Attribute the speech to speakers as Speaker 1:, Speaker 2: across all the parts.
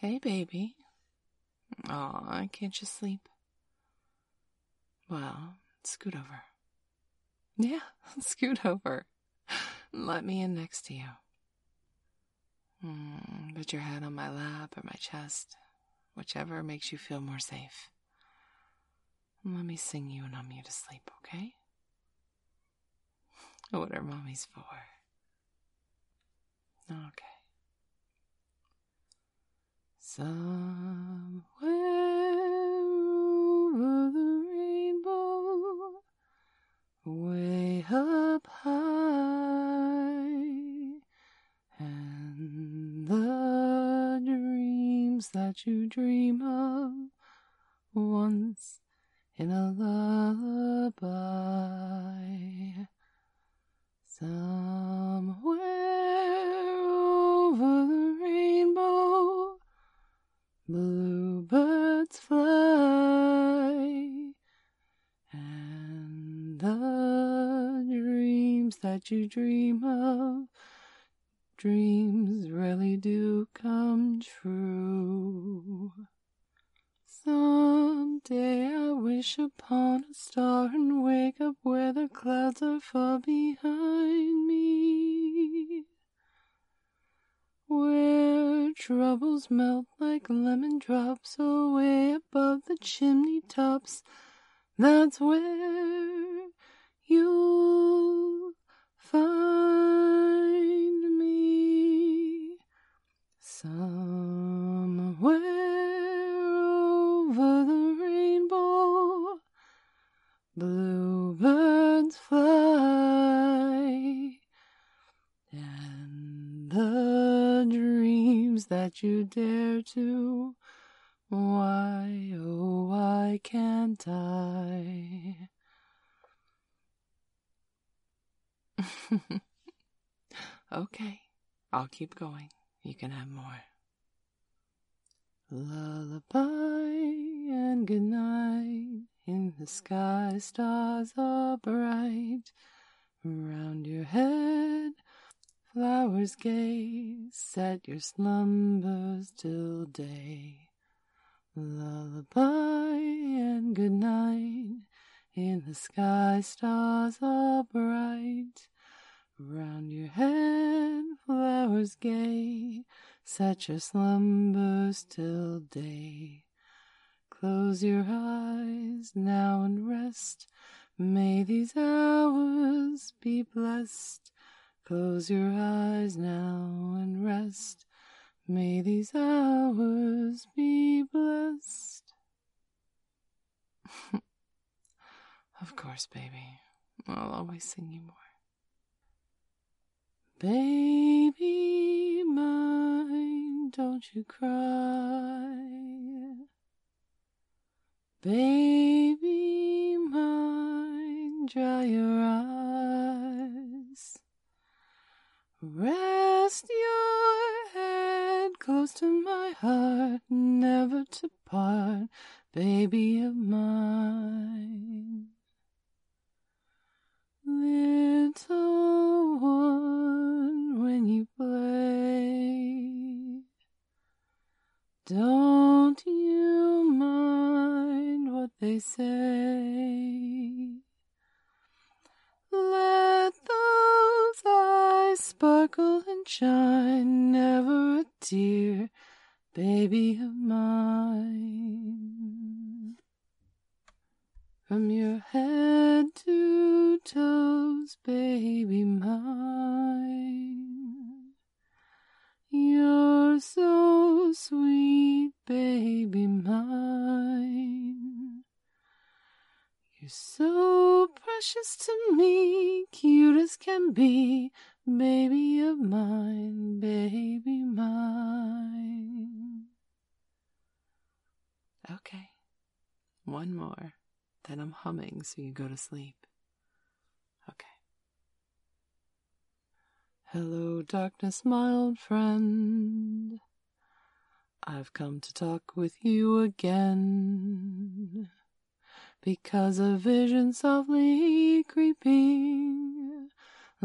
Speaker 1: Hey, baby. Aw, I can't you sleep? Well, scoot over. Yeah, scoot over. Let me in next to you. Mm, put your head on my lap or my chest, whichever makes you feel more safe. Let me sing you and hum you to sleep, okay? What are mommies for? Okay. Somewhere over the rainbow, way up high, and the dreams that you dream of once in a lullaby. Somewhere bluebirds fly, and the dreams that you dream of, dreams really do come true. Someday I wish upon a star and wake up where the clouds are far behind me. Where troubles melt like lemon drops away above the chimney tops. That's where you'll find me. Somewhere over the you dare to, why, oh, why can't I? okay, I'll keep going. You can have more. Lullaby and good night. In the sky, stars are bright. Round your head, flowers gay. Set your slumbers till day. Lullaby and good night. In the sky, stars are bright. Round your head, flowers gay. Set your slumbers till day. Close your eyes now and rest. May these hours be blessed. Close your eyes now and rest. May these hours be blessed. of course, baby. I'll always sing you more. Baby mine, don't you cry. Baby mine, dry your close to my heart, never to part, baby of mine. Little one, when you play, don't you mind what they say. Let those eyes sparkle and shine, tear, baby of mine. From your head to toes, baby mine. You're so sweet, baby mine. You're so precious to me, cute as can be, baby of mine, baby mine. Okay, one more. Then I'm humming so you go to sleep. Okay. Hello, darkness, my old friend. I've come to talk with you again. Because a vision softly creeping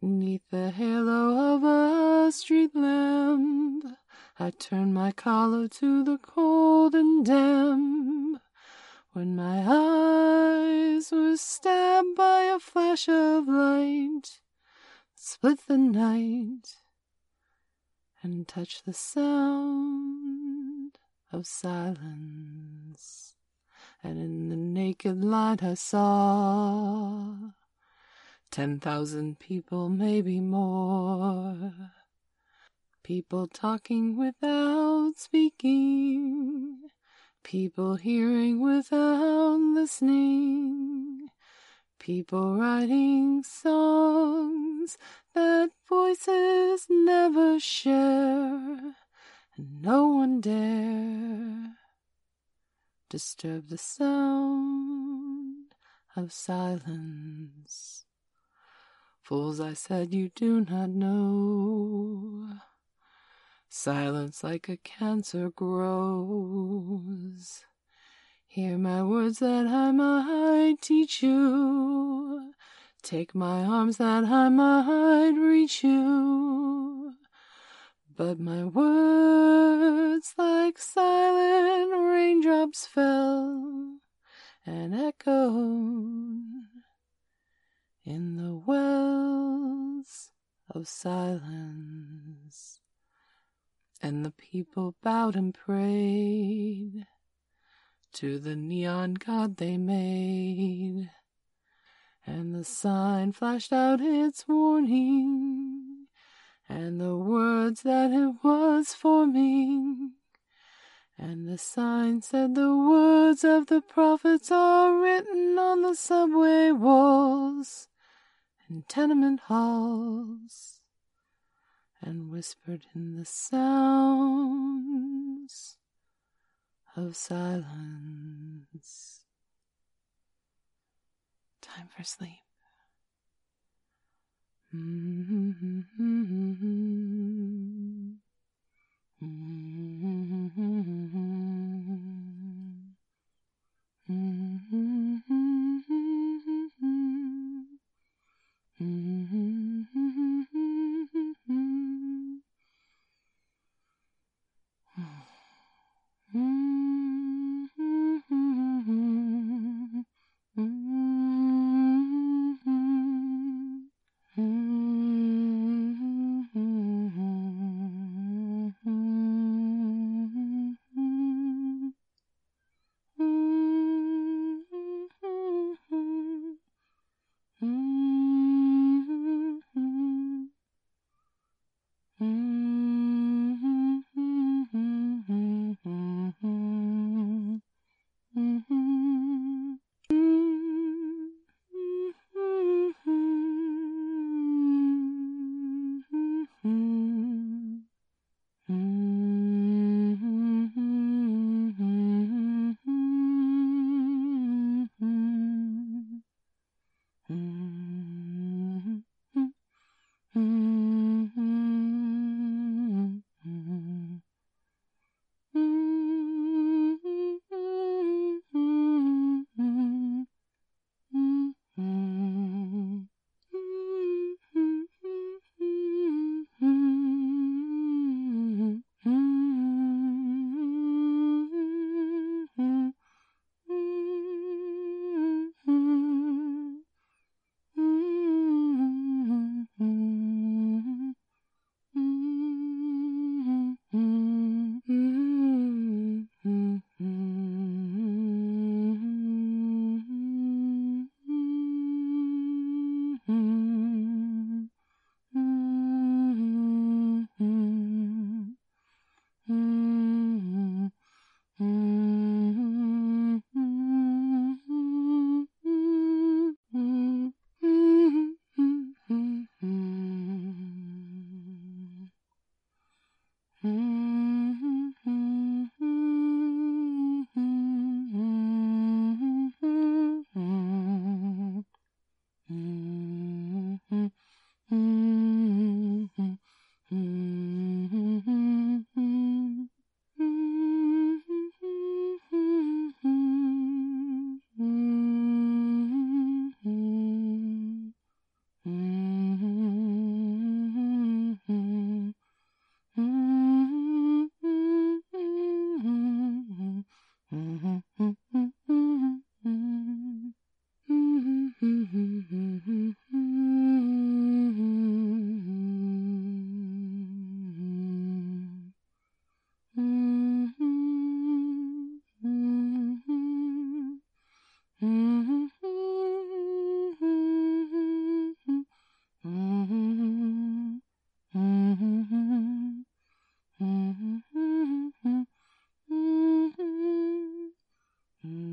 Speaker 1: Neath the halo of a street lamp, I turned my collar to the cold and damp. When my eyes were stabbed by a flash of light, split the night and touched the sound of silence. And in the naked light I saw ten thousand people, maybe more. People talking without speaking. People hearing without listening. People writing songs that voices never share. And no one dare disturb the sound of silence. Fools, I said, you do not know. Silence like a cancer grows. Hear my words that I might teach you. Take my arms that I might reach you. But my words like silent raindrops fell and echoed of silence. And the people bowed and prayed to the neon god they made. And the sign flashed out its warning and the words that it was forming. And the sign said the words of the prophets are written on the subway walls and tenement halls, and whispered in the sounds of silence. Time for sleep. Mm-hmm, mm-hmm,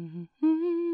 Speaker 1: Mm-hmm.